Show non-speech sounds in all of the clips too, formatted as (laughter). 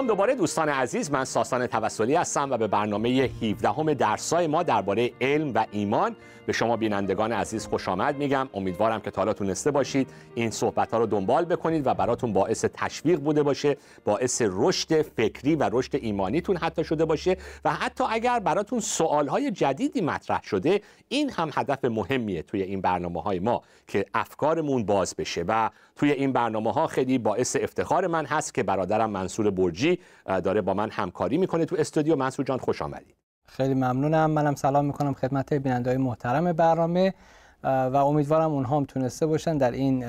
سلام دوباره دوستان عزیز من ساسان توسلی هستم و به برنامه 17 همه درسای ما درباره علم و ایمان به شما بینندگان عزیز خوش آمد میگم. امیدوارم که تا حالا تونسته باشید این صحبت ها رو دنبال بکنید و براتون باعث تشویق بوده باشه باعث رشد فکری و رشد ایمانیتون حتی شده باشه و حتی اگر براتون سوال های جدیدی مطرح شده این هم هدف مهمیه توی این برنامه های ما که افکارمون باز بشه و توی این برنامه ها خیلی باعث افتخار من هست که برادرم منصور برجی داره با من همکاری می‌کنه تو استودیو. منصور جان خوش آمدید. خیلی ممنونم. منم سلام می‌کنم خدمت بیننده محترم برنامه و امیدوارم اونها هم تونسته باشن در این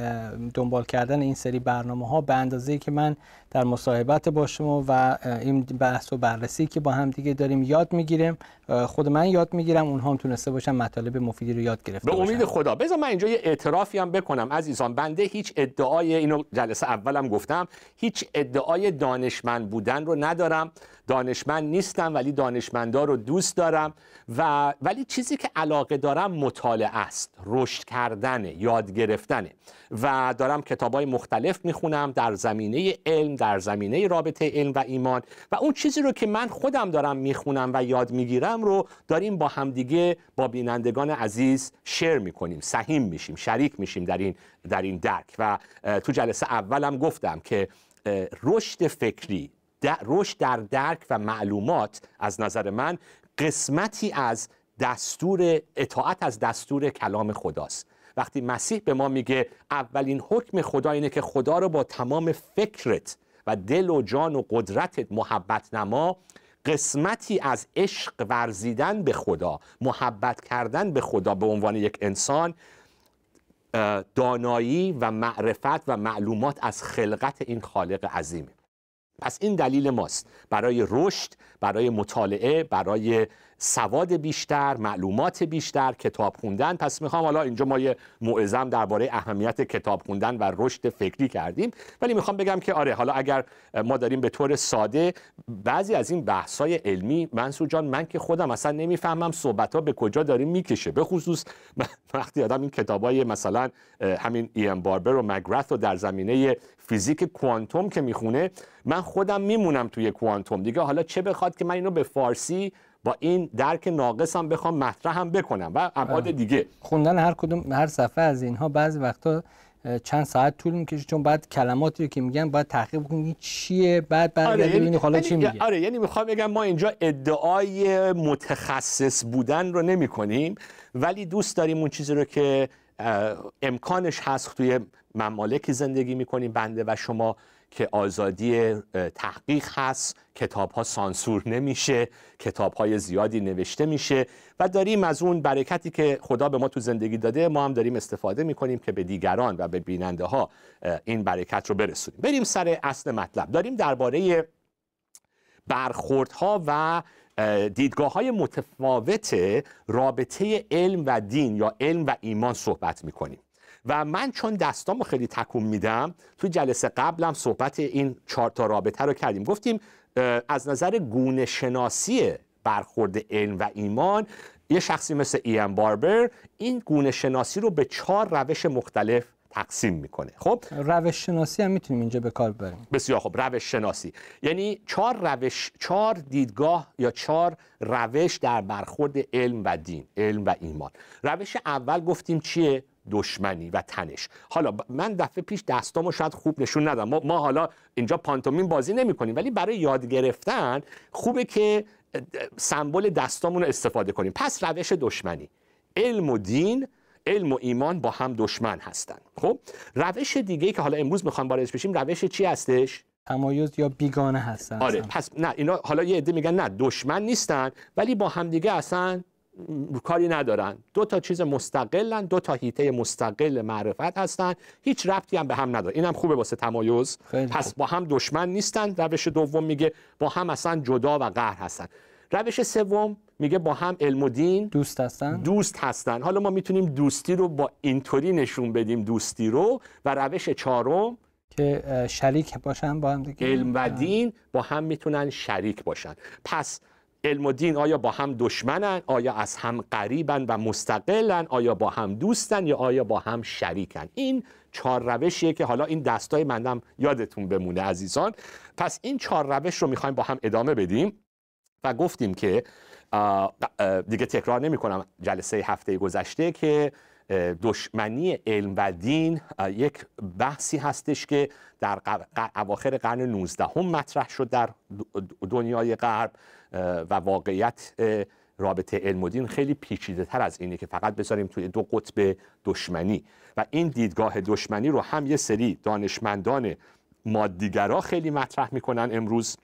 دنبال کردن این سری برنامه ها به اندازه که من در مصاحبت با شما و این بحث و بررسی که با هم دیگه داریم یاد می‌گیریم. خود من یاد می‌گیرم. اونها هم تونسته باشن مطالب مفیدی رو یاد گرفته به امید خدا. بذار من اینجا یه اعترافی هم بکنم. عزیزان بنده هیچ ادعای اینو جلسه اولم گفتم. هیچ ادعای دانشمند بودن رو ندارم. دانشمند نیستم ولی دانشمندا رو دوست دارم. و ولی چیزی که علاقه دارم مطالعه است. رشد کردن یاد گرفتنه. و دارم کتاب های مختلف می‌خونم. در زمینه علم در زمینه رابطه علم و ایمان و اون چیزی رو که من خودم دارم می‌خونم و یاد می‌گیرم رو داریم با همدیگه با بینندگان عزیز شیر می‌کنیم سهیم میشیم شریک میشیم در این در این درک. و تو جلسه اولم گفتم که رشد فکری رشد در درک و معلومات از نظر من قسمتی از دستور اطاعت از دستور کلام خداست. وقتی مسیح به ما میگه اولین حکم خدا اینه که خدا رو با تمام فکرت و دل و جان و قدرتت محبت نما قسمتی از عشق ورزیدن به خدا محبت کردن به خدا به عنوان یک انسان دانایی و معرفت و معلومات از خلقت این خالق عظیمه. پس این دلیل ماست. برای رشد برای مطالعه برای سواد بیشتر معلومات بیشتر کتاب خوندن. پس می‌خوام حالا اینجا ما یه موعظم درباره اهمیت کتاب خوندن و رشد فکری کردیم. ولی می‌خوام بگم که آره حالا اگر ما داریم به طور ساده بعضی از این بحث‌های علمی منصور جان من که خودم اصلا نمی‌فهمم صحبت ها به کجا داریم می‌کشه. به خصوص (laughs) وقتی آدم این کتابای مثلا همین ایم باربر و مگرث رو در زمینه فیزیک کوانتوم که می‌خونه من خودم میمونم توی کوانتوم. دیگه حالا چه بخواد که من اینو به فارسی با این درک ناقص هم بخوام مطرح هم بکنم و ابعاد دیگه. خوندن هر کدوم هر صفحه از اینها بعضی وقتا چند ساعت طول می‌کشه چون بعد کلماتی رو که میگن باید تحقیق بکنی چیه بعد بعد آره یعنی حالا چی یعنی میگه. آره یعنی می‌خوام بگم ما اینجا ادعای متخصص بودن رو نمی کنیم ولی دوست داریم اون چیزی رو که امکانش هست توی ممالکی زندگی می‌کنیم بنده و شما که آزادی تحقیق هست کتاب ها سانسور نمیشه کتاب های زیادی نوشته میشه و داریم از اون برکتی که خدا به ما تو زندگی داده ما هم داریم استفاده می‌کنیم که به دیگران و به بیننده ها این برکت رو برسونیم. بریم سر اصل مطلب. داریم درباره برخوردها و دیدگاه های متفاوت رابطه علم و دین یا علم و ایمان صحبت می‌کنیم. و من چون دستامو خیلی تکون میدم توی جلسه قبلم صحبت این چهار تا رابطه رو کردیم. گفتیم از نظر گونه شناسی برخورد علم و ایمان یه شخصی مثل ایم باربر این گونه شناسی رو به چهار روش مختلف تقسیم می‌کنه. خب؟ روش شناسی هم می‌تونیم اینجا به کار ببریم بسیار خب روش شناسی یعنی چهار روش چهار دیدگاه یا چهار روش در برخورد علم و دین علم و ایمان. روش اول گفتیم چیه؟ دشمنی و تنش. حالا من دفعه پیش دستامو شاید خوب نشون ندم. ما, ما حالا اینجا پانتومین بازی نمی کنیم ولی برای یاد گرفتن خوبه که سمبل دستامون رو استفاده کنیم. پس روش دشمنی. علم و دین علم و ایمان با هم دشمن هستن خب روش دیگه که حالا امروز می‌خوام وارد بشیم روش چی هستش؟ تمایز یا بیگانه هستن آره پس نه اینا حالا یه عده میگن نه دشمن نیستن ولی با همدیگه اصلا کاری ندارن. دو تا چیز مستقلن دو تا هیته مستقل معرفت هستن. هیچ ربطی هم به هم نداره. اینم خوبه واسه تمایز. پس با هم دشمن نیستن روش دوم میگه با هم اصلا جدا و قهر هستن. روش سوم میگه با هم علم و دین دوست هستن؟ دوست هستن. حالا ما می‌تونیم دوستی رو با اینطوری نشون بدیم دوستی رو و روش چهارم که شریک باشن با هم دیگه. علم و دین با هم می‌تونن شریک باشن. پس علم و دین آیا با هم دشمنن؟ آیا از هم قریبن و مستقلن؟ آیا با هم دوستن یا آیا با هم شریکن؟ این چهار روشیه که حالا این دستای مندم یادتون بمونه عزیزان. پس این چهار روش رو می‌خوایم با هم ادامه بدیم. و گفتیم که دیگه تکرار نمی کنم جلسه هفته گذشته که دشمنی علم و دین یک بحثی هستش که در اواخر قرن 19 هم مطرح شد در دنیای غرب و واقعیت رابطه علم و دین خیلی پیچیده تر از اینه که فقط بذاریم توی دو قطب دشمنی. و این دیدگاه دشمنی رو هم یه سری دانشمندان مادیگرا خیلی مطرح می‌کنن امروز.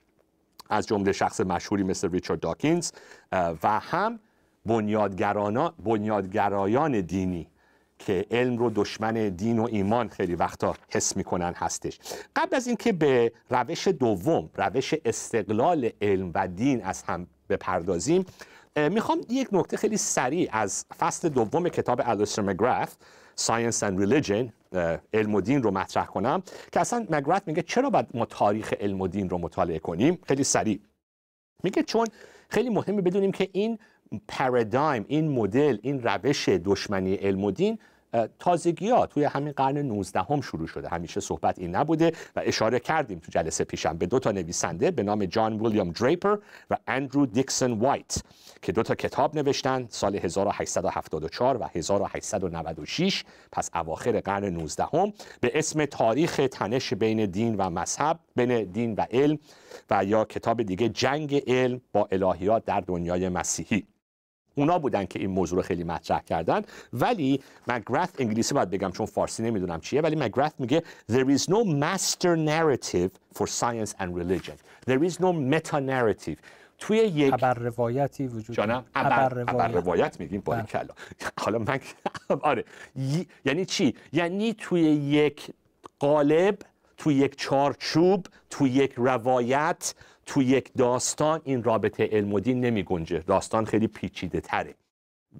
از جمله شخص مشهوری مثل ریچارد داکینز و هم بنیادگرایان دینی که علم رو دشمن دین و ایمان خیلی وقتا حس می‌کنن هستش. قبل از اینکه به روش دوم روش استقلال علم و دین از هم بپردازیم می‌خوام یک نکته خیلی سریع از فصل دوم کتاب الیستر مگرث Science and Religion علم و دین رو مطرح کنم که اصلا مگرث میگه چرا باید ما تاریخ علم و دین رو مطالعه کنیم؟ خیلی سریع. میگه چون خیلی مهمه بدونیم که این پارادایم این مدل این روش دشمنی علم و دین تازگی ها توی همین قرن 19 هم شروع شده. همیشه صحبت این نبوده و اشاره کردیم تو جلسه پیشم به دو تا نویسنده به نام جان ویلیام دریپر و اندرو دیکسون وایت که دو تا کتاب نوشتن سال 1874 و 1896 پس اواخر قرن 19 هم به اسم تاریخ تنش بین دین و مذهب بین دین و علم و یا کتاب دیگه جنگ علم با الهیات در دنیای مسیحی. اونا بودن که این موضوع رو خیلی مطرح کردن. ولی مگرث انگلیسی باید بگم چون فارسی نمی‌دونم چیه ولی مگرث میگه there is no master narrative for science and religion. There is no meta narrative توی یک خبر روایتی وجود جانم خبر روایت, روایت میگیم با بله. کلا. (laughs) حالا من (laughs) آره. یعنی چی؟ یعنی توی یک قالب توی یک چارچوب توی یک روایت تو یک داستان این رابطه علم و دین نمی گنجه داستان خیلی پیچیده تره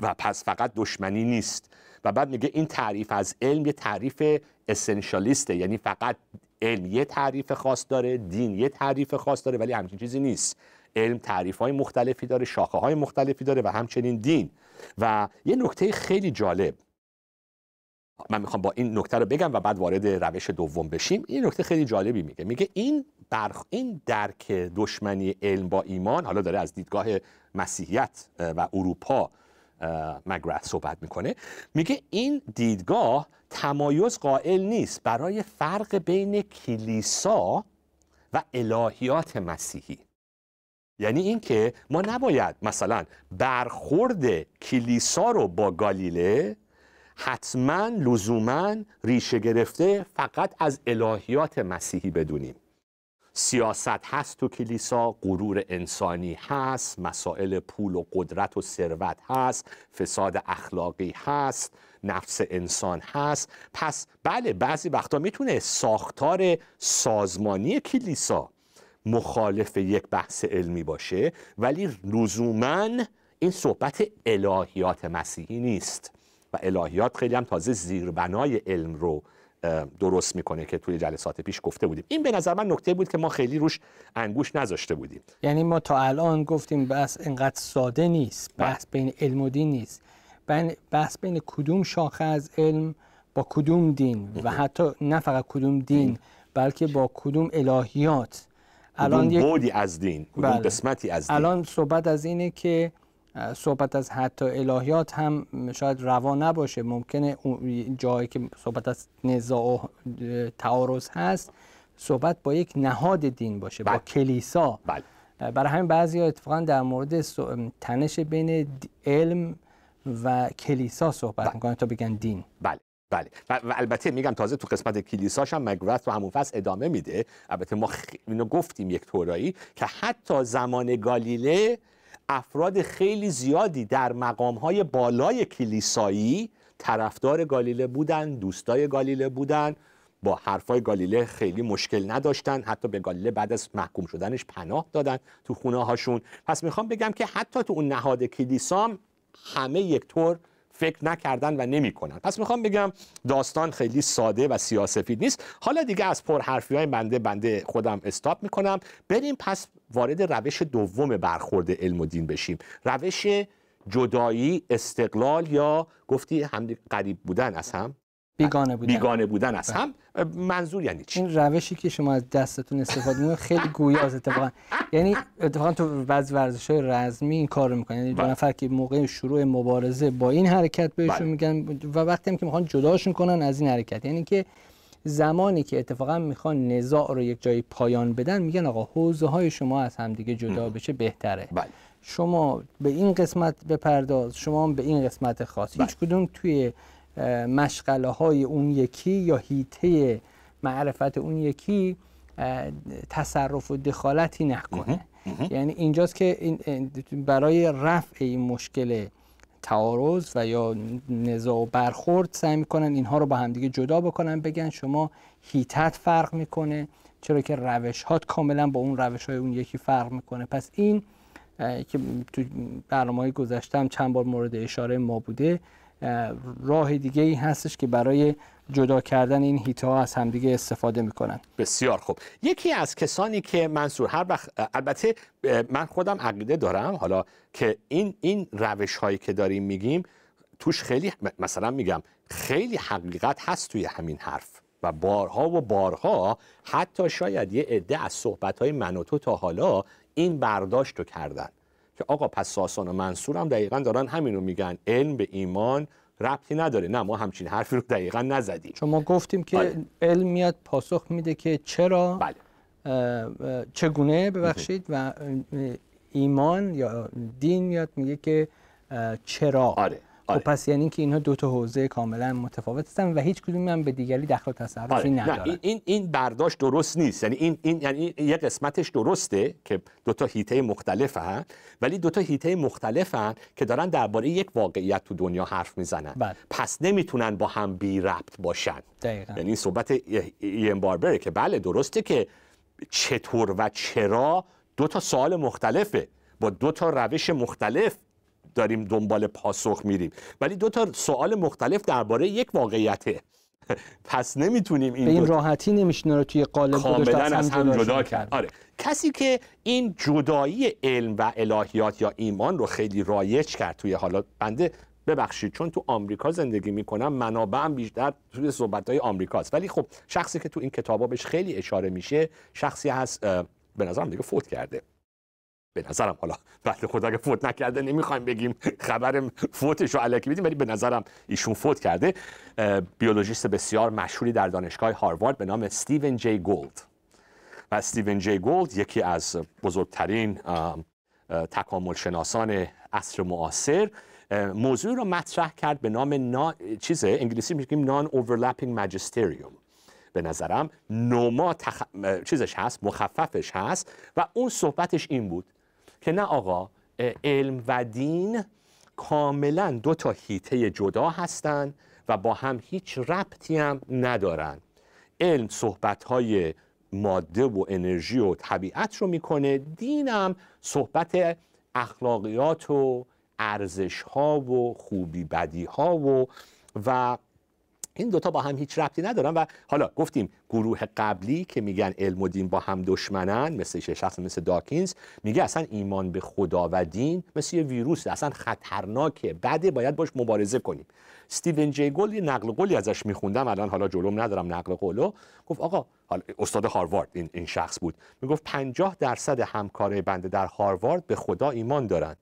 و پس فقط دشمنی نیست. و بعد میگه این تعریف از علم یه تعریف اسنشالیسته یعنی فقط علم یه تعریف خاص داره دین یه تعریف خاص داره ولی همچین چیزی نیست. علم تعریف های مختلفی داره شاخه های مختلفی داره و همچنین دین. و یه نکته خیلی جالب. من می‌خوام با این نکته رو بگم و بعد وارد روش دوم بشیم. این نکته خیلی جالبی میگه. میگه این برخ... این درک دشمنی علم با ایمان حالا داره از دیدگاه مسیحیت و اروپا مگرث صحبت می‌کنه. میگه این دیدگاه تمایز قائل نیست برای فرق بین کلیسا و الهیات مسیحی. یعنی اینکه ما نباید مثلا برخورد کلیسا رو با گالیله حتما لزوما ریشه گرفته فقط از الهیات مسیحی بدونیم. سیاست هست تو کلیسا غرور انسانی هست مسائل پول و قدرت و ثروت هست فساد اخلاقی هست نفس انسان هست. پس بله بعضی وقتا می‌تونه ساختار سازمانی کلیسا مخالف یک بحث علمی باشه ولی لزوما این صحبت الهیات مسیحی نیست. و الهیات خیلی هم تازه زیربنای علم رو درست می‌کنه که توی جلسات پیش گفته بودیم. این به نظر من نکته بود که ما خیلی روش انگوش نذاشته بودیم. یعنی ما تا الان گفتیم بحث اینقدر ساده نیست بله. بحث بین علم و دین نیست. بحث بین کدوم شاخه از علم با کدوم دین؟ و حتی نه فقط کدوم دین بلکه با کدوم الهیات؟ الان یک بودی از دین کدوم بله. قسمتی از دین؟ الان صحبت از اینه که صحبت از حتی الهیات هم شاید روا نباشه ممکنه جایی که صحبت از نزاع و تعارض هست صحبت با یک نهاد دین باشه با بله. کلیسا بله. برای همین بعضی ها اتفاقا در مورد تنش بین علم و کلیسا صحبت بله. می‌کنن تا بگن دین بله بله و, البته میگم تازه تو قسمت کلیساش هم مگورت تو همون فصل ادامه میده البته ما خ... اینو گفتیم یک طورایی که حتی زمان گالیله افراد خیلی زیادی در مقامهای بالای کلیسایی طرفدار گالیله بودن دوستای گالیله بودن با حرفای گالیله خیلی مشکل نداشتن حتی به گالیله بعد از محکوم شدنش پناه دادن تو خونه هاشون پس می‌خوام بگم که حتی تو اون نهاد کلیسام همه یک طور فکر نکردن و نمی‌کنن. پس می‌خوام بگم داستان خیلی ساده و سیاسفید نیست. حالا دیگه از پرحرفی های بنده بنده خودم استاپ می‌کنم. بریم پس وارد روش دوم برخورد علم و دین بشیم. روش جدایی استقلال یا گفتی هم قریب بودن از هم؟ بیگانه بودن. بیگانه بودن از هم. منظور یعنی چی؟ این روشی که شما از دستتون استفاده می‌کنید خیلی گویاست اتفاقا. یعنی اتفاقا تو بعض ورزش های رزمی این کار می‌کنن یعنی دو بله. نفر که موقع شروع مبارزه با این حرکت بهشون بله. میگن و وقتی هم که می‌خوان جداشون کنن از این حرکت. یعنی که زمانی که اتفاقا می‌خوان نزاع رو یک جایی پایان بدن میگن آقا حوزه های شما از همدیگه جدا بشه بهتره. بله. شما به این قسمت بپرداز شما به این قسمت خاص. هیچ کدوم توی مشغله های اون یکی یا هیته معرفت اون یکی تصرف و دخالتی نکنه. یعنی اینجاست که برای رفع این مشکل تعارض و یا نزاع و برخورد سعی می‌کنن اینها رو با همدیگه جدا بکنن بگن شما هیتت فرق می‌کنه چرا که روش هات کاملا با اون روش های اون یکی فرق می‌کنه. پس این که تو برنامه های گذشتم چند بار مورد اشاره ما بوده راه دیگه ای هستش که برای جدا کردن این هیتا از همدیگه استفاده می‌کنن. بسیار خوب. یکی از کسانی که منصور هر وقت البته من خودم عقیده دارم حالا که این این روش هایی که داریم میگیم توش خیلی مثلا میگم خیلی حقیقت هست توی همین حرف. و بارها و بارها حتی شاید یه عده از صحبت های من تو تا حالا این برداشت رو کردن. که آقا پس ساسان و منصور هم دقیقا دارن همین رو میگن علم به ایمان ربطی نداره نه ما همچین حرفی رو دقیقا نزدیم چون ما گفتیم که بله. علم میاد پاسخ میده که چرا بله. چگونه ببخشید و ایمان یا دین میاد میگه که چرا آره. خب آره. پس یعنی که اینها دو تا حوزه کاملا متفاوت هستن و هیچ کدوم هم به دیگری دخل و تصرفی آره. ندارن این این برداشت درست نیست یعنی این این یعنی یه قسمتش درسته که دو تا هیته مختلفن ولی دو تا هیته مختلفن که دارن درباره یک واقعیت تو دنیا حرف می‌زنن بله. پس نمی‌تونن با هم بی ربط باشن دقیقا. یعنی صحبت این باربره که بله درسته که چطور و چرا دو تا سوال مختلفه با دو تا روش مختلف داریم دنبال پاسخ میریم. ولی دو تا سوال مختلف درباره یک واقعیته پس نمی‌تونیم این, به این راحتی نمیشه رو توی قالب کاملا از هم جدا کرد. آره. کسی که این جدایی علم و الهیات یا ایمان رو خیلی رایج کرد توی حالا بنده ببخشید چون تو آمریکا زندگی می‌کنم منابعم بیشتر توی صحبت های آمریکاست. ولی خب شخصی که تو این کتابا بهش خیلی اشاره میشه شخصی هست به نظرم دیگه فوت کرده. به نظرم حالا بعد خدا اگه فوت نکرده نمی‌خوایم بگیم خبر فوتش رو علکی بدیم ولی به نظرم ایشون فوت کرده. بیولوژیست بسیار مشهوری در دانشگاه هاروارد به نام استیون جی گولد. و استیون جی گولد یکی از بزرگترین تکامل شناسان عصر معاصر. موضوع رو مطرح کرد به نام نا... چیزه انگلیسی میگیم نان اوورلپینگ ماجستریوم به نظرم نوما تخ... چیزش هست مخففش هست و اون صحبتش این بود. که نه آقا علم و دین کاملا دو تا هیته جدا هستند و با هم هیچ ربطی هم ندارن. علم صحبت های ماده و انرژی و طبیعت رو می‌کنه دینم صحبت اخلاقیات و ارزش ها و خوبی بدی ها و و این دوتا با هم هیچ ربطی ندارن و حالا گفتیم گروه قبلی که میگن علم و دین با هم دشمنن مثل شخص مثل داکینز میگه اصلا ایمان به خدا و دین مثل یه ویروس اصلا خطرناکه بده باید باش مبارزه کنیم. استیون جی گل یه نقل قولی ازش میخوندم الان حالا جلوم ندارم نقل قولو. گفت آقا حالا استاد هاروارد این, این شخص بود. می‌گفت 50 درصد همکارای بنده در هاروارد به خدا ایمان دارن.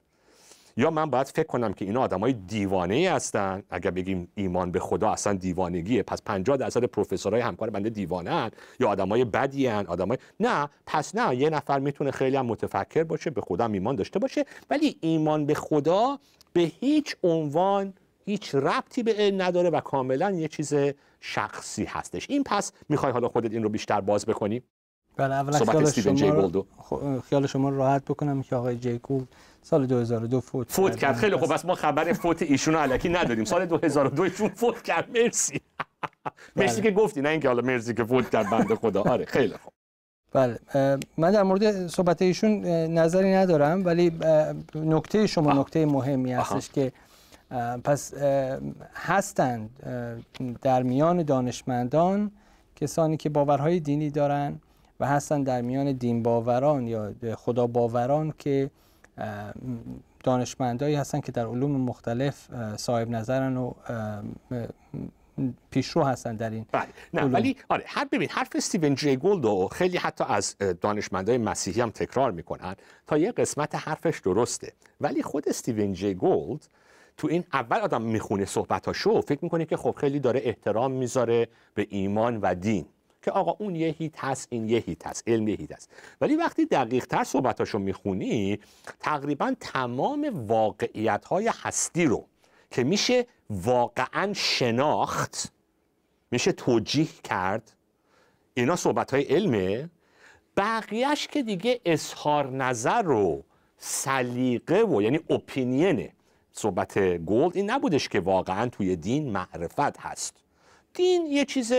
یا من باید فکر کنم که اینا آدمای دیوانه هستن؟ اگر بگیم ایمان به خدا اصلا دیوانگیه پس 50 درصد پروفسورهای همکار بنده دیوانه هن یا آدمای بدی هن آدمای نه پس نه یه نفر می‌تونه خیلی هم متفکر باشه به خدا ایمان داشته باشه ولی ایمان به خدا به هیچ عنوان هیچ ربطی به علم نداره و کاملا یه چیز شخصی هستش. این پس می‌خوای حالا خودت این رو بیشتر باز بکنی؟ بله اولا خیال شما, خیال شما راحت بکنم که آقای جی گولد سال 2002 فوت فوت کرد. خیلی خوب. بس ما خبر فوت ایشون علکی نداریم. سال 2002 ایشون فوت کرد. مرسی. مرسی بله. که گفتی نه اینکه حالا مرسی که فوت کرد بنده خدا. آره خیلی خوب. بله. من در مورد صحبت ایشون نظری ندارم ولی نکته شما نکته مهمی هستش که پس هستند در میان دانشمندان کسانی که باورهای دینی دارن و هستند در میان دین باوران یا خدا باوران که دانشمندایی هستن که در علوم مختلف صاحب نظرن و پیشرو هستن در این بله. نه ولی آره هر ببین حرف استیون جی گولد خیلی حتی از دانشمندای مسیحی هم تکرار می‌کنن تا یه قسمت حرفش درسته. ولی خود استیون جی گولد تو این اول آدم می‌خونه صحبتاشو فکر می‌کنه که خب خیلی داره احترام می‌ذاره به ایمان و دین. که آقا اون یه هیت هست این یه هیت هست علم یه هیت هست ولی وقتی دقیق تر صحبتاشو می‌خونی تقریبا تمام واقعیت های هستی رو که میشه واقعا شناخت میشه توجیه کرد اینا صحبت های علمه بقیهش که دیگه اظهار نظر و سلیقه و یعنی اپینینه صحبت گولد این نبودش که واقعا توی دین معرفت هست. دین یه چیز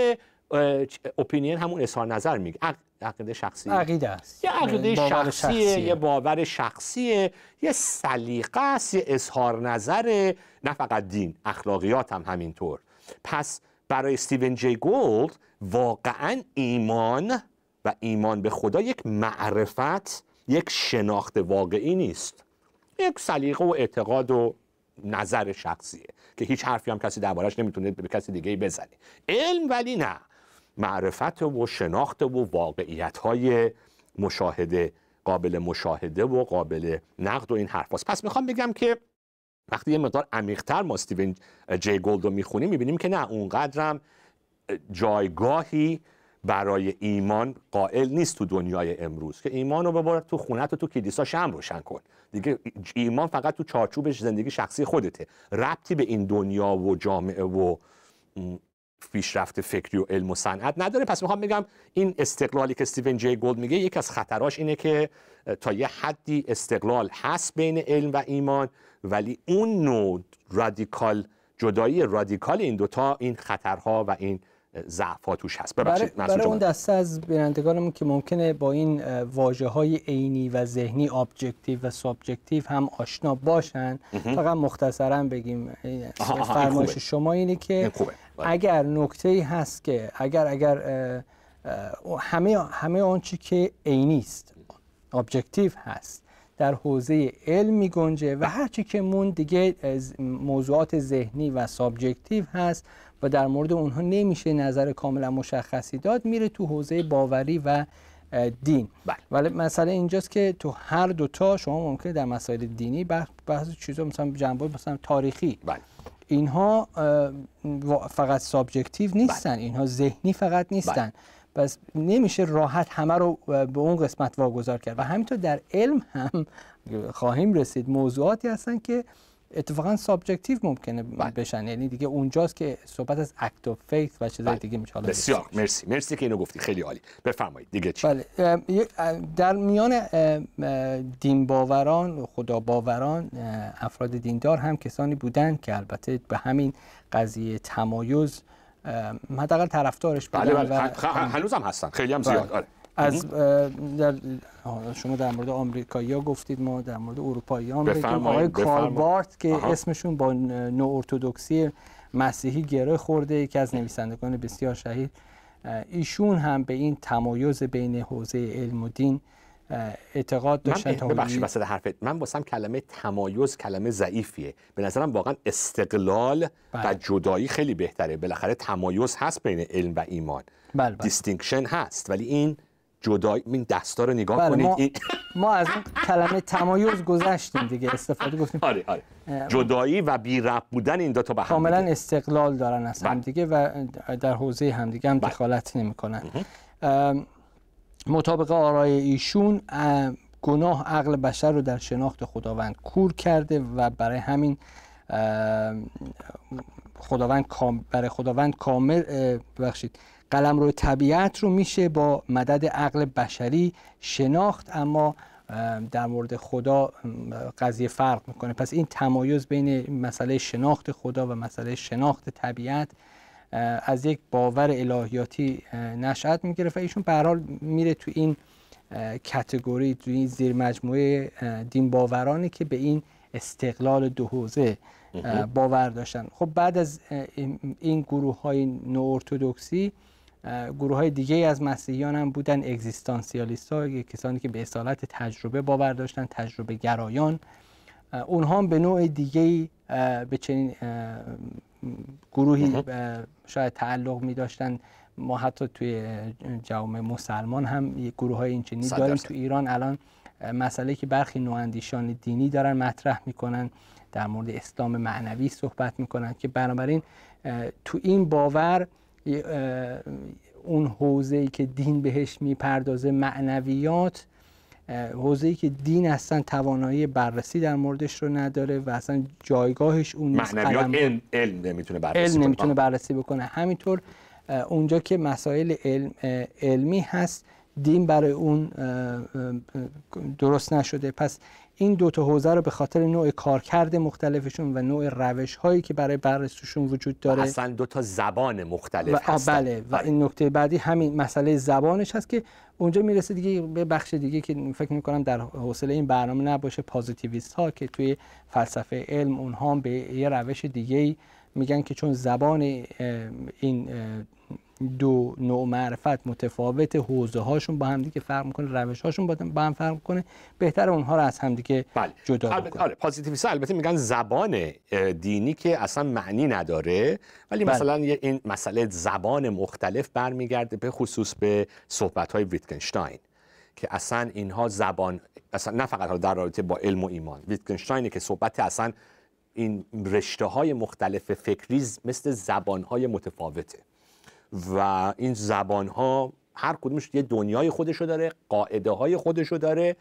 اپینین همون اظهار نظر میگه. عقیده شخصی. عقیده است. یه عقیده شخصیه, شخصیه, یه باور شخصیه یه سلیقه است یه اظهار نظر نه فقط دین اخلاقیات هم همینطور. پس برای استیون جی گولد واقعا ایمان و ایمان به خدا یک معرفت یک شناخت واقعی نیست. یک سلیقه و اعتقاد و نظر شخصیه که هیچ حرفی هم کسی دربارش نمی‌تونه به کسی دیگه بزنه. علم ولی نه. معرفت و شناخت و واقعیت های مشاهده قابل مشاهده و قابل نقد و این حرف هست. پس می‌خوام بگم که وقتی یه مقدار عمیقتر ما استیون جی گولد رو می‌خونیم می‌بینیم که نه اونقدرم جایگاهی برای ایمان قائل نیست تو دنیای امروز. که ایمان رو ببر تو خونت و تو کلیسا شم روشن کن. دیگه ایمان فقط تو چارچوبش زندگی شخصی خودته. ربطی به این دنیا و جامعه و پیشرفت فکری و علم و صنعت نداره. پس می‌خوام بگم این استقلالی که استیون جی گولد میگه یکی از خطراش اینه که تا یه حدی استقلال هست بین علم و ایمان ولی اون نوع رادیکال جدایی رادیکال این دوتا این خطرها و این ضعف توش هست. ببخشید برای, برای اون دسته از بینندگانمون که ممکنه با این واژه های عینی و ذهنی objective و subjective هم آشنا باشن فقط مختصرا بگیم. فرمایش شما اینه که بله. اگر نکته هست که اگر اگر همه همه آنچه که عینی است objective هست در حوزه علم می گنجه و هرچی که مون دیگه موضوعات ذهنی و subjective هست و در مورد اونها نمیشه نظر کاملا مشخصی داد میره تو حوزه باوری و دین بله. ولی مسئله اینجاست که تو هر دوتا شما ممکنه در مسائل دینی بحث چیزا مثلا جنبه مثلا تاریخی بله. اینها فقط subjective نیستن بله. اینها ذهنی فقط نیستن. پس نمیشه راحت همه رو به اون قسمت واگذار کرد. و همینطور در علم هم خواهیم رسید. موضوعاتی هستن که اتفاقا subjective ممکنه بله. بشن. یعنی دیگه اونجاست که صحبت از act of faith و چیزای بله. دیگه میشه. بسیار. مرسی. مرسی که اینو گفتی. خیلی عالی. بفرمایید. دیگه چی؟ بله. در میان دین باوران خدا باوران افراد دیندار هم کسانی بودند که البته به همین قضیه تمایز حداقل طرفدارش بودن بله. بله. هنوز هم هستن. خیلی هم زیاد. بله. آره. از در شما در مورد آمریکایی ها گفتید ما در مورد اروپایی ها بگیم. آقای کارل بارت که اسمشون با نو ارتودکسی مسیحی گره خورده یکی از نویسندگان بسیار شهید ایشون هم به این تمایز بین حوزه علم و دین اعتقاد داشتن من ببخشید وسط حرفت. من واسم کلمه تمایز کلمه ضعیفیه. به نظرم واقعا استقلال بله. و جدایی خیلی بهتره. بالاخره تمایز هست بین علم و ایمان. بله بله. distinction هست ولی این جدایی این دستا رو نگاه بله کنید ما, ما از این کلمه تمایز گذشتیم دیگه استفاده گفتیم. آره آره. جدایی و بی ربط بودن این دو تا به هم کاملا استقلال دارن از هم بله. دیگه و در حوزه همدیگه هم بله. دخالت نمی‌کنن. مطابق آرای ایشون گناه عقل بشر رو در شناخت خداوند کور کرده و برای همین خداوند برای خداوند کامل ببخشید قلم روی طبیعت رو میشه با مدد عقل بشری شناخت اما در مورد خدا قضیه فرق می‌کنه. پس این تمایز بین مسئله شناخت خدا و مسئله شناخت طبیعت از یک باور الهیاتی نشأت می‌گیره و ایشون به حال میره تو این کتگوری تو این زیر مجموعه دین باورانی که به این استقلال دو حوزه باور داشتن. خب بعد از این گروه های نو ارتودکسی گروه های دیگه از مسیحیان هم بودن اگزیستانسیالیست ها کسانی که به اصالت تجربه باور داشتن تجربه گرایان. اونها هم به نوع دیگه به چنین گروهی شاید تعلق می داشتن ما حتی توی جامعه مسلمان هم گروه های اینچنینی داریم. تو ایران الان مسئله که برخی نواندیشان دینی دارن مطرح می‌کنن در مورد اسلام معنوی صحبت می‌کنن که بنابراین تو این باور اون حوزه‌ای که دین بهش می‌پردازه معنویات حوزه‌ای که دین اصلا توانایی بررسی در موردش رو نداره و اصلا جایگاهش اون معنویات علم, علم نمی‌تونه بررسی علم نمی‌تونه بررسی بکنه. همینطور اونجا که مسائل علم علمی هست دین برای اون درست نشده. پس این دو تا حوزه رو به خاطر نوع کارکرد مختلفشون و نوع روش هایی که برای بررسیشون وجود داره اصلا دو تا زبان مختلف هستن. بله. و این نکته بعدی همین مسئله زبانش هست که اونجا می‌رسه دیگه به بخش دیگه که فکر می‌کنم در حوصله این برنامه نباشه. پازیتیویست ها که توی فلسفه علم اونها به یه روش دیگه میگن که چون زبان این دو نوع معرفت متفاوت حوزه هاشون با هم دیگه فرق می‌کنه روش هاشون با هم فرق می‌کنه. بهتر اونها رو از هم دیگه بله. جدا البته آره البته میگن زبان دینی که اصلا معنی نداره ولی بله. مثلا این مسئله زبان مختلف برمیگرده به خصوص به صحبت های ویتکنشتاین که اصلا اینها زبان اصلا نه فقط در رابطه با علم و ایمان. ویتکنشتاینی که صحبت اصلا این رشته های مختلف فکری مثل زبان های متفاوته. و این زبان ها هر کدومش یه دنیای خودشو داره قاعده های خودشو داره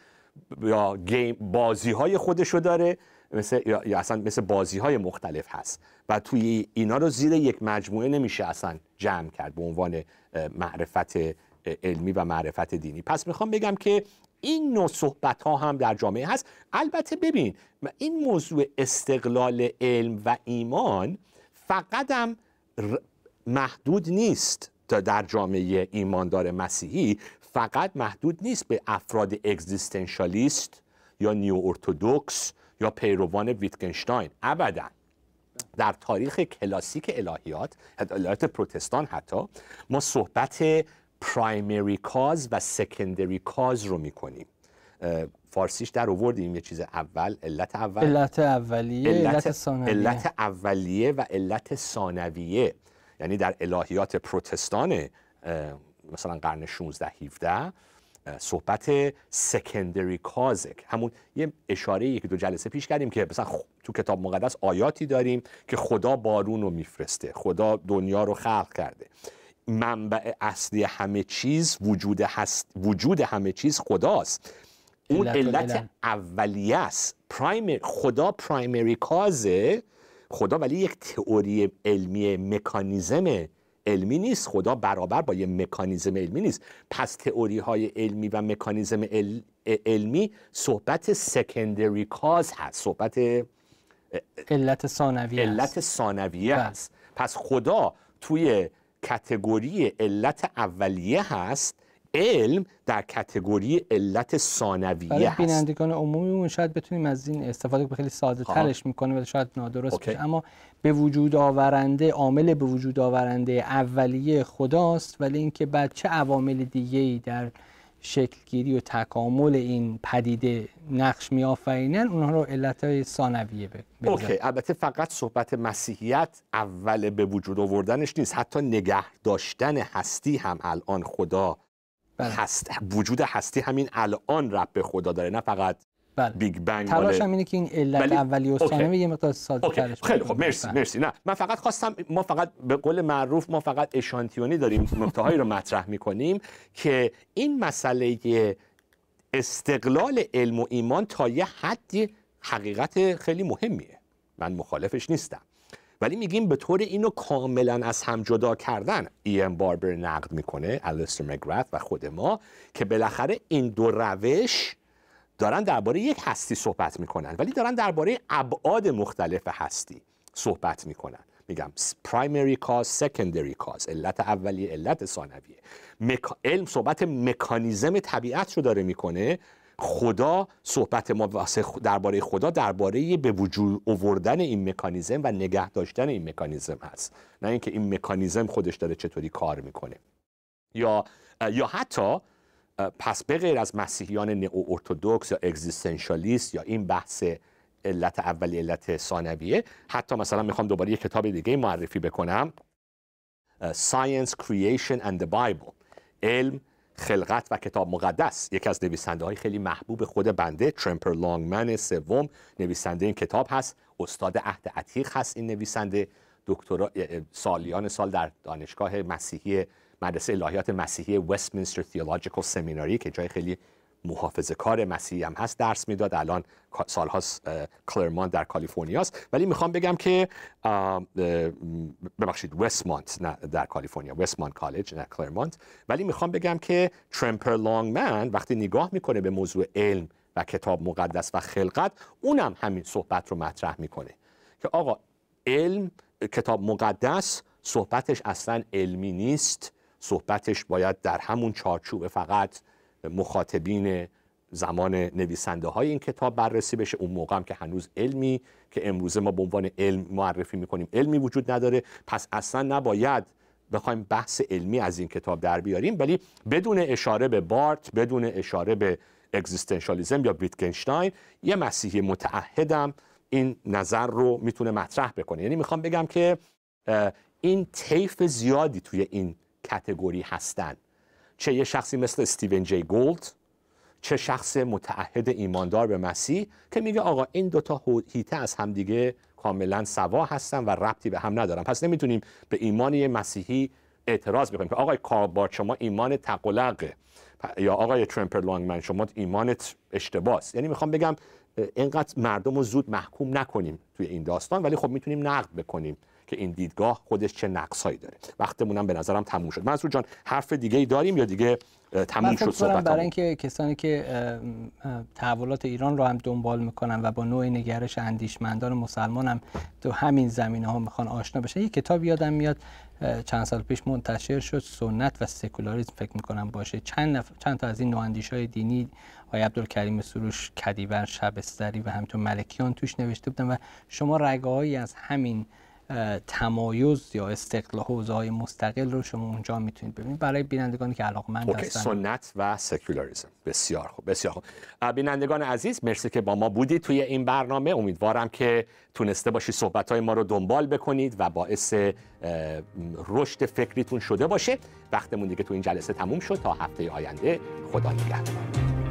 یا گیم بازی های خودشو داره مثل یا, اصلا مثل بازی های مختلف هست. و توی اینا رو زیر یک مجموعه نمیشه اصلا جمع کرد به عنوان معرفت علمی و معرفت دینی. پس می‌خوام بگم که این نوع صحبت ها هم در جامعه هست. البته ببین این موضوع استقلال علم و ایمان فقط هم محدود نیست تا در جامعه ایماندار مسیحی فقط محدود نیست به افراد اگزیستنشالیست یا نیو ارتودکس یا پیروان ویتگنشتاین. ابدا. در تاریخ کلاسیک الهیات الهیات پروتستان حتی ما صحبت پرایمری کاز و سکندری کاز رو می‌کنیم. فارسیش در آوردیم یه چیز اول علت اول. علت اولیه علت, ثانویه. علت اولیه و علت ثانویه. یعنی در الهیات پروتستان مثلا قرن 16 17 صحبت سکندری کازک همون یه اشاره یکی دو جلسه پیش کردیم که مثلا تو کتاب مقدس آیاتی داریم که خدا بارون رو میفرسته خدا دنیا رو خلق کرده. منبع اصلی همه چیز وجود, هست وجود همه چیز خداست. اون علت اولیه است. خدا پرایمری کازه خدا ولی یک تئوری علمی مکانیزم علمی نیست. خدا برابر با یه مکانیزم علمی نیست. پس تئوری های علمی و مکانیزم علمی صحبت سکندری کاز هست. صحبت علت ثانویه علت ثانویه بله. هست. پس خدا توی کتگوری علت اولیه هست علم در کتگوری علت ثانویه برای بینندگان عمومی شاید بتونیم از این استفاده خیلی ساده ترش می‌کنه و شاید نادرست بشه اما به وجود آورنده عامل به وجود آورنده اولیه خداست ولی اینکه بعد چه عوامل دیگه ای در شکلگیری و تکامل این پدیده نقش میآفرینن اونها رو علت های ثانویه okay. البته فقط صحبت مسیحیت اول به وجود آوردنش نیست. حتی نگه داشتن هستی هم الان خدا بله. هست. وجود هستی همین الان ربط به خدا داره نه فقط بله. Big Bang تلاش هم اینه که این علت بلی... اولی و ثانوی یه مقدار ساده ترش خیلی خب مرسی بله. مرسی. نه من فقط خواستم ما فقط به قول معروف ما فقط اشانتیونی داریم نکته هایی رو مطرح می‌کنیم که این مسئله استقلال علم و ایمان تا یه حدی حقیقت خیلی مهمیه. من مخالفش نیستم. ولی میگیم به طور اینو کاملا از هم جدا کردن ام باربر نقد می‌کنه الیستر مگرث و خود ما که بالاخره این دو روش دارن درباره یک هستی صحبت می‌کنن. ولی دارن درباره ابعاد مختلف هستی صحبت می‌کنن. میگم primary cause secondary cause علت اولیه علت ثانویه. علم صحبت مکانیزم طبیعت رو داره می‌کنه خدا صحبت ما درباره خدا درباره به وجود آوردن این مکانیزم و نگه داشتن این مکانیزم هست. نه اینکه این مکانیزم خودش داره چطوری کار می‌کنه. یا یا حتی پس به غیر از مسیحیان نئو ارتودکس یا اگزیستانشالیست یا این بحث علت اولی علت ثانویه حتی مثلا می‌خوام دوباره یه کتاب دیگه معرفی بکنم. Science Creation and the Bible. علم خلقت و کتاب مقدس. یکی از نویسنده های خیلی محبوب خود بنده ترمپر لانگمن سوم نویسنده این کتاب هست. استاد عهد عتیق هست این نویسنده. دکترا سالیان سال در دانشگاه مسیحی مدرسه الهیات مسیحی وستمینستر تیولوژیکال سمیناری که جای خیلی محافظه کار مسیحی هم هست درس می‌داد. الان سالهاست کلرمانت در کالیفرنیا است ولی می‌خوام بگم که ببخشید وستمانت نه در کالیفرنیا. وستمانت کالج نه کلرمانت. ولی می‌خوام بگم که ترمپر لانگمن وقتی نگاه می‌کنه به موضوع علم و کتاب مقدس و خلقت اونم همین صحبت رو مطرح می‌کنه که آقا علم کتاب مقدس صحبتش اصلا علمی نیست. صحبتش باید در همون چارچوب فقط مخاطبین زمان نویسنده های این کتاب بررسی بشه. اون موقع هم که هنوز علمی که امروزه ما به عنوان علم معرفی می‌کنیم علمی وجود نداره. پس اصلا نباید بخوایم بحث علمی از این کتاب در بیاریم ولی بدون اشاره به بارت بدون اشاره به اگزیستنشالیزم یا ویتگنشتاین یه مسیحی متعهدم این نظر رو می‌تونه مطرح بکنه. یعنی می‌خوام بگم که این طیف زیادی توی این کتگوری هستن. چه یه شخصی مثل استیون جی گولد چه شخص متعهد ایماندار به مسیح که میگه آقا این دوتا هیته از همدیگه کاملا سوا هستن و ربطی به هم ندارن. پس نمی‌تونیم به ایمان مسیحی اعتراض بکنیم که آقای کاربار شما ایمان تقلقه یا آقای ترمپر لانگمن شما ایمانت اشتباس یعنی می‌خوام بگم اینقدر مردم رو زود محکوم نکنیم توی این داستان ولی خب می‌تونیم نقد بکنیم. که این دیدگاه خودش چه نقصهایی داره. وقتمون به نظرم تموم شد. منصور جان حرف دیگه ای داریم یا دیگه تموم شد صحبت برای اینکه کسانی که تحولات ایران رو هم دنبال می‌کنن و با نوع نگرش اندیشمندان مسلمان هم تو همین زمینه ها می‌خوان آشنا بشن یه کتاب یادم میاد چند سال پیش منتشر شد سنت و سکولاریسم فکر می‌کنم باشه. چند, نف... چند تا از این نواندیش های دینی آقای عبدالکریم سروش کدیور شبستری و همینطور ملکیان توش نوشته بودن و شما رگاهایی از همین تمایز یا استقلال حوزه های مستقل رو شما اونجا می‌تونید ببینید. برای بینندگانی که علاقمند هستن. سنت و سکولاریسم. بسیار خوب بسیار خوب. بینندگان عزیز مرسی که با ما بودید توی این برنامه. امیدوارم که تونسته باشید صحبت های ما رو دنبال بکنید و باعث رشد فکریتون شده باشه. وقتمون دیگه تو این جلسه تموم شد. تا هفته آینده خدا نگهدار.